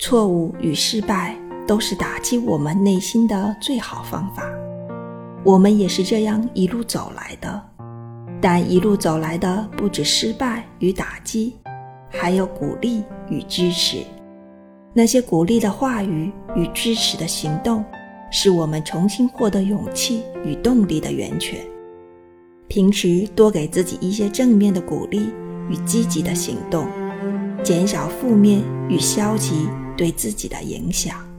错误与失败都是打击我们内心的最好方法。我们也是这样一路走来的，但一路走来的不止失败与打击，还有鼓励与支持。那些鼓励的话语与支持的行动，是我们重新获得勇气与动力的源泉。平时多给自己一些正面的鼓励与积极的行动，减少负面与消极对自己的影响。